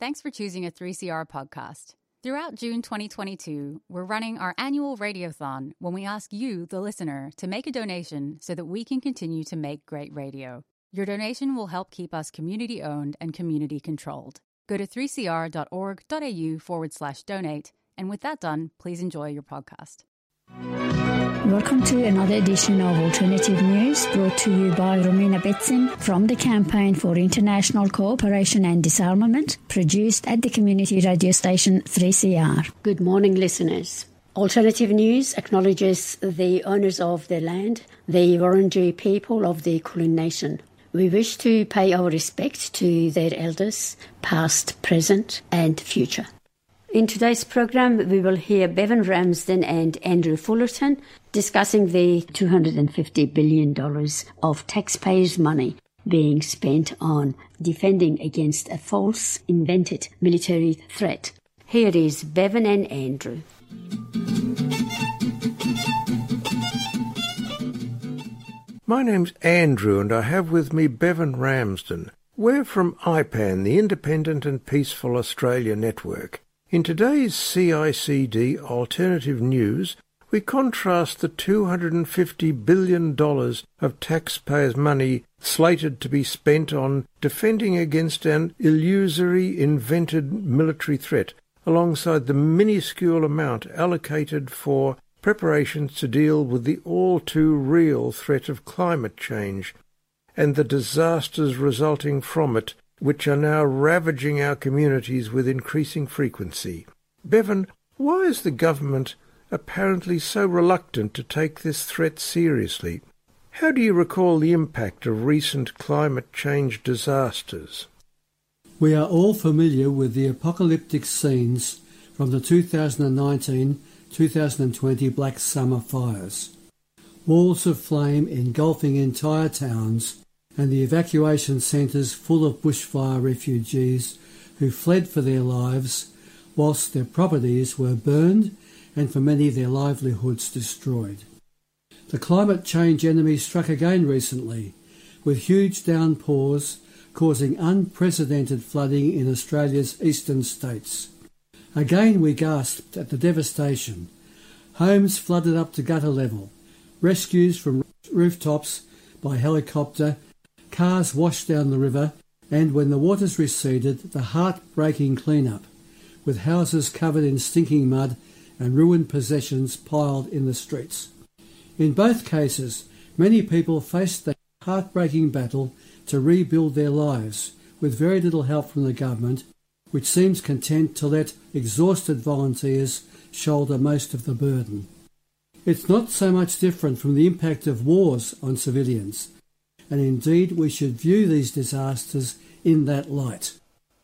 Thanks for choosing a 3CR podcast. Throughout June 2022, we're running our annual radiothon when we ask you, the listener, to make a donation so that we can continue to make great radio. Your donation will help keep us community owned and community controlled. Go to 3cr.org.au forward slash donate. And with that done, please enjoy your podcast. Welcome to another edition of Alternative News brought to you by Romina Betson from the Campaign for International Cooperation and Disarmament, produced at the community radio station 3CR. Good morning, listeners. Alternative News acknowledges the owners of the land, the Wurundjeri people of the Kulin Nation. We wish to pay our respects to their elders, past, present, and future. In today's program, we will hear Bevan Ramsden and Andrew Fullerton discussing the $250 billion of taxpayers' money being spent on defending against a false, invented military threat. Here is Bevan and Andrew. My name's Andrew, and I have with me Bevan Ramsden. We're from IPAN, the Independent and Peaceful Australia Network. In today's CICD Alternative News, we contrast the $250 billion of taxpayers' money slated to be spent on defending against an illusory invented military threat alongside the minuscule amount allocated for preparations to deal with the all too real threat of climate change and the disasters resulting from it which are now ravaging our communities with increasing frequency. Bevan, why is the government apparently so reluctant to take this threat seriously? How do you recall the impact of recent climate change disasters? We are all familiar with the apocalyptic scenes from the 2019 2020 Black Summer fires. Walls of flame engulfing entire towns and the evacuation centres full of bushfire refugees who fled for their lives whilst their properties were burned and for many their livelihoods destroyed. The climate change enemy struck again recently, with huge downpours causing unprecedented flooding in Australia's eastern states. Again we gasped at the devastation. Homes flooded up to gutter level, rescues from rooftops by helicopter Cars washed down the river, and when the waters receded, the heartbreaking clean-up, with houses covered in stinking mud and ruined possessions piled in the streets. In both cases, many people faced the heartbreaking battle to rebuild their lives with very little help from the government, which seems content to let exhausted volunteers shoulder most of the burden. It's not so much different from the impact of wars on civilians and indeed we should view these disasters in that light.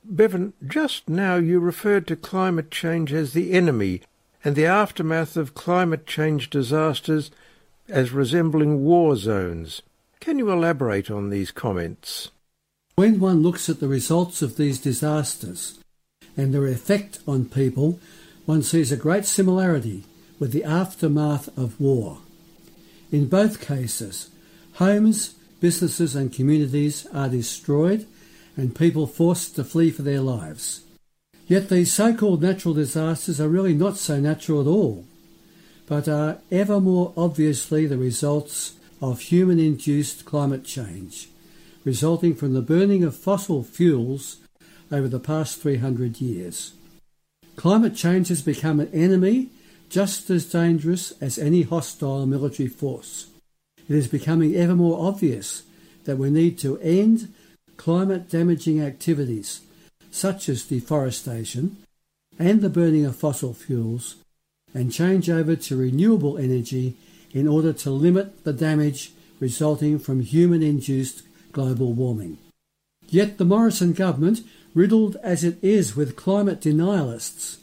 Bevan, just now you referred to climate change as the enemy and the aftermath of climate change disasters as resembling war zones. Can you elaborate on these comments? When one looks at the results of these disasters and their effect on people, one sees a great similarity with the aftermath of war. In both cases, homes businesses and communities are destroyed and people forced to flee for their lives. Yet these so-called natural disasters are really not so natural at all, but are ever more obviously the results of human-induced climate change, resulting from the burning of fossil fuels over the past 300 years. Climate change has become an enemy just as dangerous as any hostile military force it is becoming ever more obvious that we need to end climate damaging activities such as deforestation and the burning of fossil fuels and change over to renewable energy in order to limit the damage resulting from human induced global warming. Yet the Morrison government, riddled as it is with climate denialists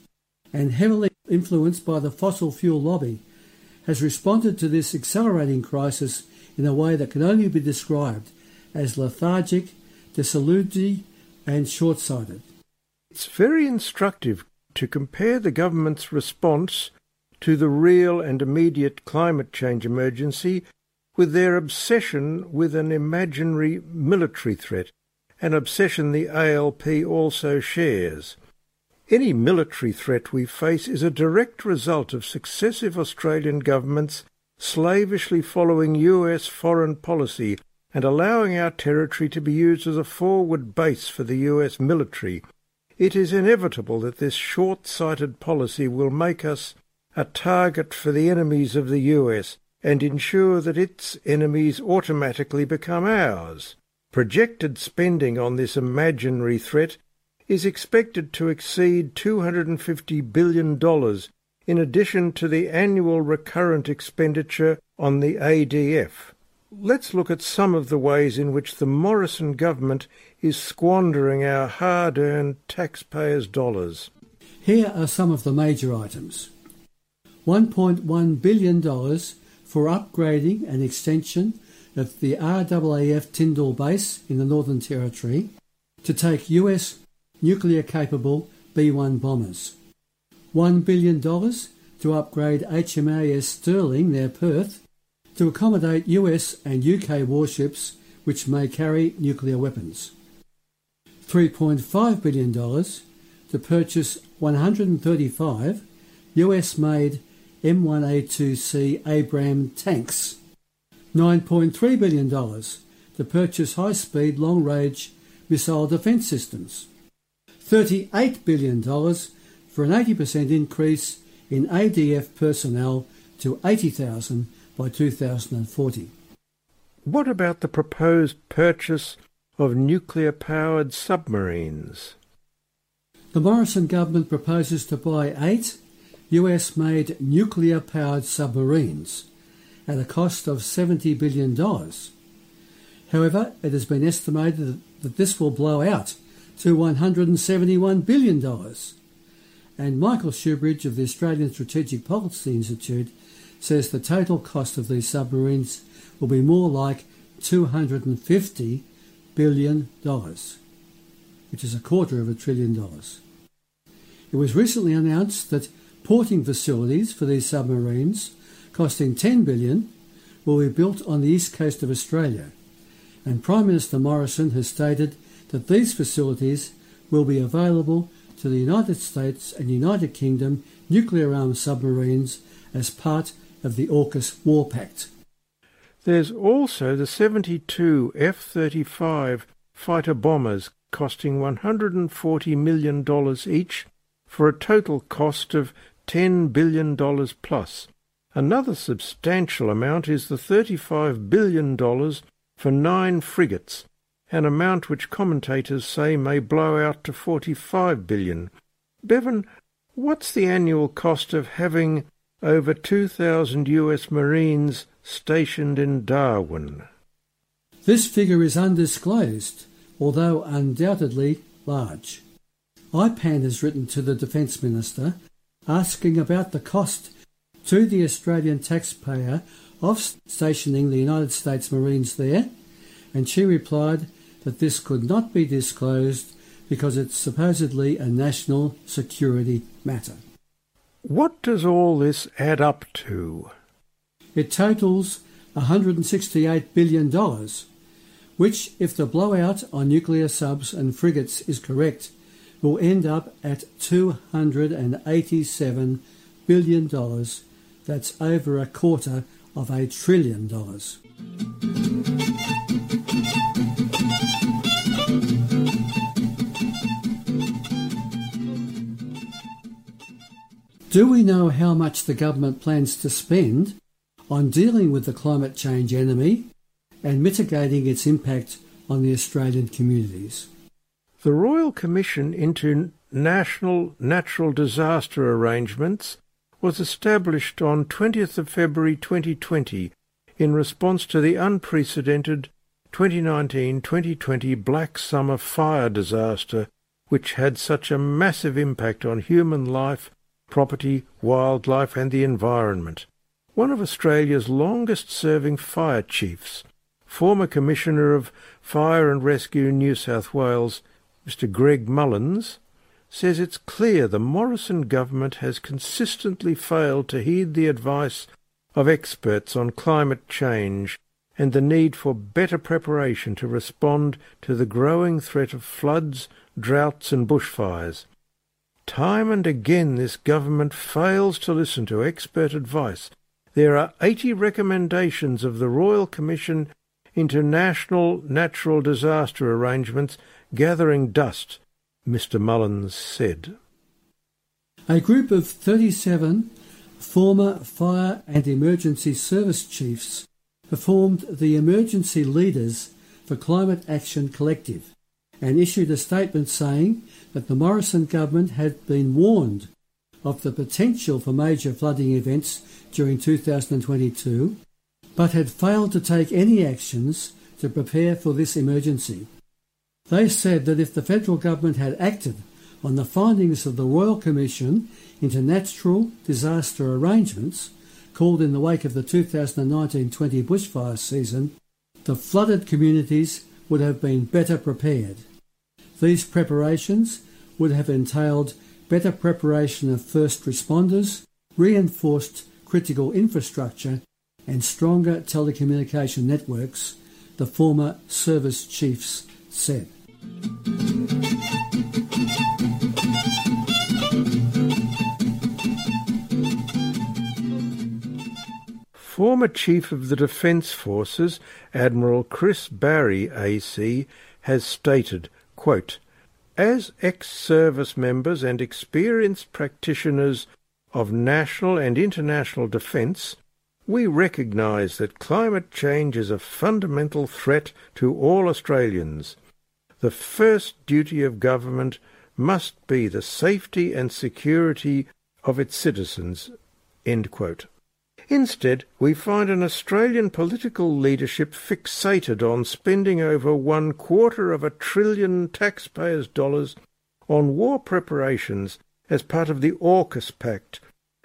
and heavily influenced by the fossil fuel lobby, has responded to this accelerating crisis in a way that can only be described as lethargic, disillusioned, and short sighted. It's very instructive to compare the government's response to the real and immediate climate change emergency with their obsession with an imaginary military threat an obsession the ALP also shares. Any military threat we face is a direct result of successive Australian governments slavishly following US foreign policy and allowing our territory to be used as a forward base for the US military. It is inevitable that this short-sighted policy will make us a target for the enemies of the US and ensure that its enemies automatically become ours. Projected spending on this imaginary threat is expected to exceed $250 billion in addition to the annual recurrent expenditure on the ADF. Let's look at some of the ways in which the Morrison government is squandering our hard-earned taxpayers' dollars. Here are some of the major items. $1.1 billion for upgrading and extension of the RAAF Tindal base in the Northern Territory to take US nuclear capable B 1 bombers. $1 billion to upgrade HMAS Stirling near Perth to accommodate US and UK warships which may carry nuclear weapons. $3.5 billion to purchase 135 US made M1A2C Abrams tanks. $9.3 billion to purchase high speed long range missile defence systems. $38 billion for an 80% increase in ADF personnel to 80,000 by 2040. What about the proposed purchase of nuclear powered submarines? The Morrison government proposes to buy eight US made nuclear powered submarines at a cost of $70 billion. However, it has been estimated that this will blow out to $171 billion. And Michael Shoebridge of the Australian Strategic Policy Institute says the total cost of these submarines will be more like $250 billion, which is a quarter of a trillion dollars. It was recently announced that porting facilities for these submarines, costing 10 billion, will be built on the east coast of Australia, and Prime Minister Morrison has stated that these facilities will be available to the United States and United Kingdom nuclear armed submarines as part of the AUKUS War Pact. There's also the 72 F 35 fighter bombers costing $140 million each for a total cost of $10 billion plus. Another substantial amount is the $35 billion for nine frigates, an amount which commentators say may blow out to 45 billion. Bevan, what's the annual cost of having over 2,000 US Marines stationed in Darwin? This figure is undisclosed, although undoubtedly large. IPAN has written to the Defence Minister asking about the cost to the Australian taxpayer of stationing the United States Marines there, and she replied that this could not be disclosed because it's supposedly a national security matter. What does all this add up to? It totals $168 billion, which, if the blowout on nuclear subs and frigates is correct, will end up at $287 billion. That's over a quarter of a trillion dollars. Do we know how much the government plans to spend on dealing with the climate change enemy and mitigating its impact on the Australian communities? The Royal Commission into National Natural Disaster Arrangements was established on 20th of February 2020 in response to the unprecedented 2019-2020 Black Summer fire disaster which had such a massive impact on human life property, wildlife and the environment. One of Australia's longest-serving fire chiefs, former Commissioner of Fire and Rescue New South Wales, Mr Greg Mullins, says it's clear the Morrison government has consistently failed to heed the advice of experts on climate change and the need for better preparation to respond to the growing threat of floods, droughts and bushfires. Time and again this government fails to listen to expert advice. There are 80 recommendations of the Royal Commission into National Natural Disaster Arrangements gathering dust, Mr Mullins said. A group of 37 former fire and emergency service chiefs formed the Emergency Leaders for Climate Action Collective and issued a statement saying that the Morrison government had been warned of the potential for major flooding events during 2022, but had failed to take any actions to prepare for this emergency. They said that if the federal government had acted on the findings of the Royal Commission into Natural Disaster Arrangements, called in the wake of the 2019-20 bushfire season, the flooded communities would have been better prepared. These preparations would have entailed better preparation of first responders, reinforced critical infrastructure, and stronger telecommunication networks, the former service chiefs said. Former Chief of the Defence Forces, Admiral Chris Barrie AC, has stated, quote, As ex-service members and experienced practitioners of national and international defence, we recognise that climate change is a fundamental threat to all Australians. The first duty of government must be the safety and security of its citizens. End quote. Instead, we find an Australian political leadership fixated on spending over one quarter of a trillion taxpayers' dollars on war preparations as part of the AUKUS Pact,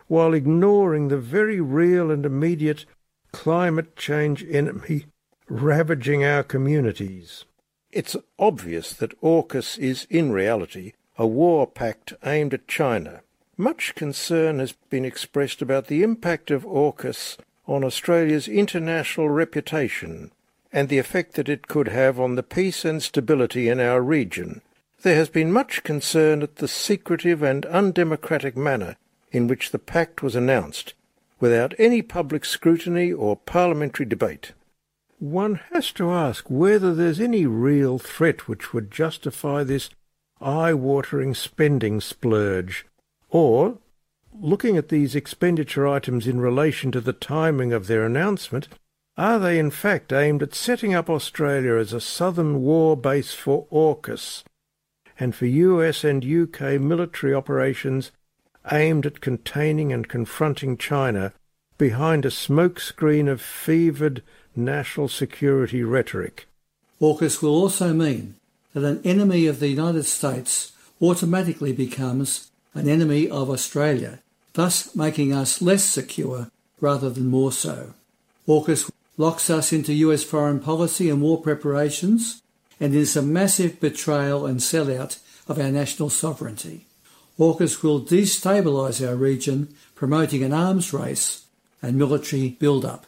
while ignoring the very real and immediate climate change enemy ravaging our communities. It's obvious that AUKUS is in reality a war pact aimed at China, much concern has been expressed about the impact of AUKUS on Australia's international reputation and the effect that it could have on the peace and stability in our region. There has been much concern at the secretive and undemocratic manner in which the pact was announced, without any public scrutiny or parliamentary debate. One has to ask whether there's any real threat which would justify this eye-watering spending splurge or, looking at these expenditure items in relation to the timing of their announcement, are they in fact aimed at setting up Australia as a southern war base for AUKUS and for US and UK military operations aimed at containing and confronting China behind a smokescreen of fevered national security rhetoric? AUKUS will also mean that an enemy of the United States automatically becomes an enemy of Australia, thus making us less secure rather than more so. AUKUS locks us into US foreign policy and war preparations and is a massive betrayal and sellout of our national sovereignty. AUKUS will destabilise our region, promoting an arms race and military build-up.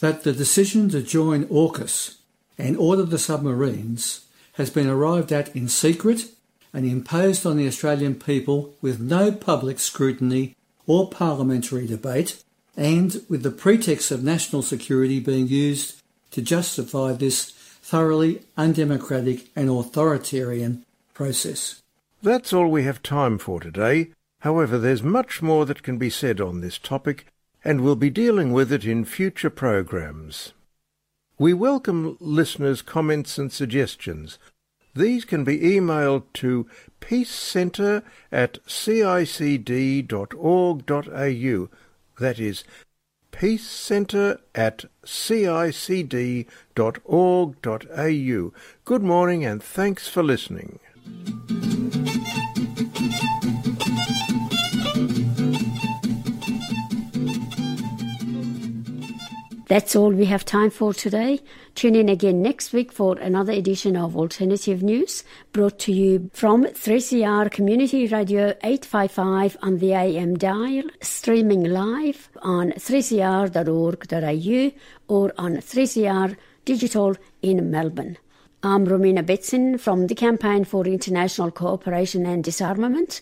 That the decision to join AUKUS and order the submarines has been arrived at in secret and imposed on the Australian people with no public scrutiny or parliamentary debate, and with the pretext of national security being used to justify this thoroughly undemocratic and authoritarian process. That's all we have time for today. However, there's much more that can be said on this topic, and we'll be dealing with it in future programs. We welcome listeners' comments and suggestions. These can be emailed to peacecentre at cicd.org.au. That is peacecentre at cicd.org.au. Good morning and thanks for listening. That's all we have time for today. Tune in again next week for another edition of Alternative News, brought to you from 3CR Community Radio 855 on the AM dial, streaming live on 3cr.org.au or on 3CR Digital in Melbourne. I'm Romina Betson from the Campaign for International Cooperation and Disarmament.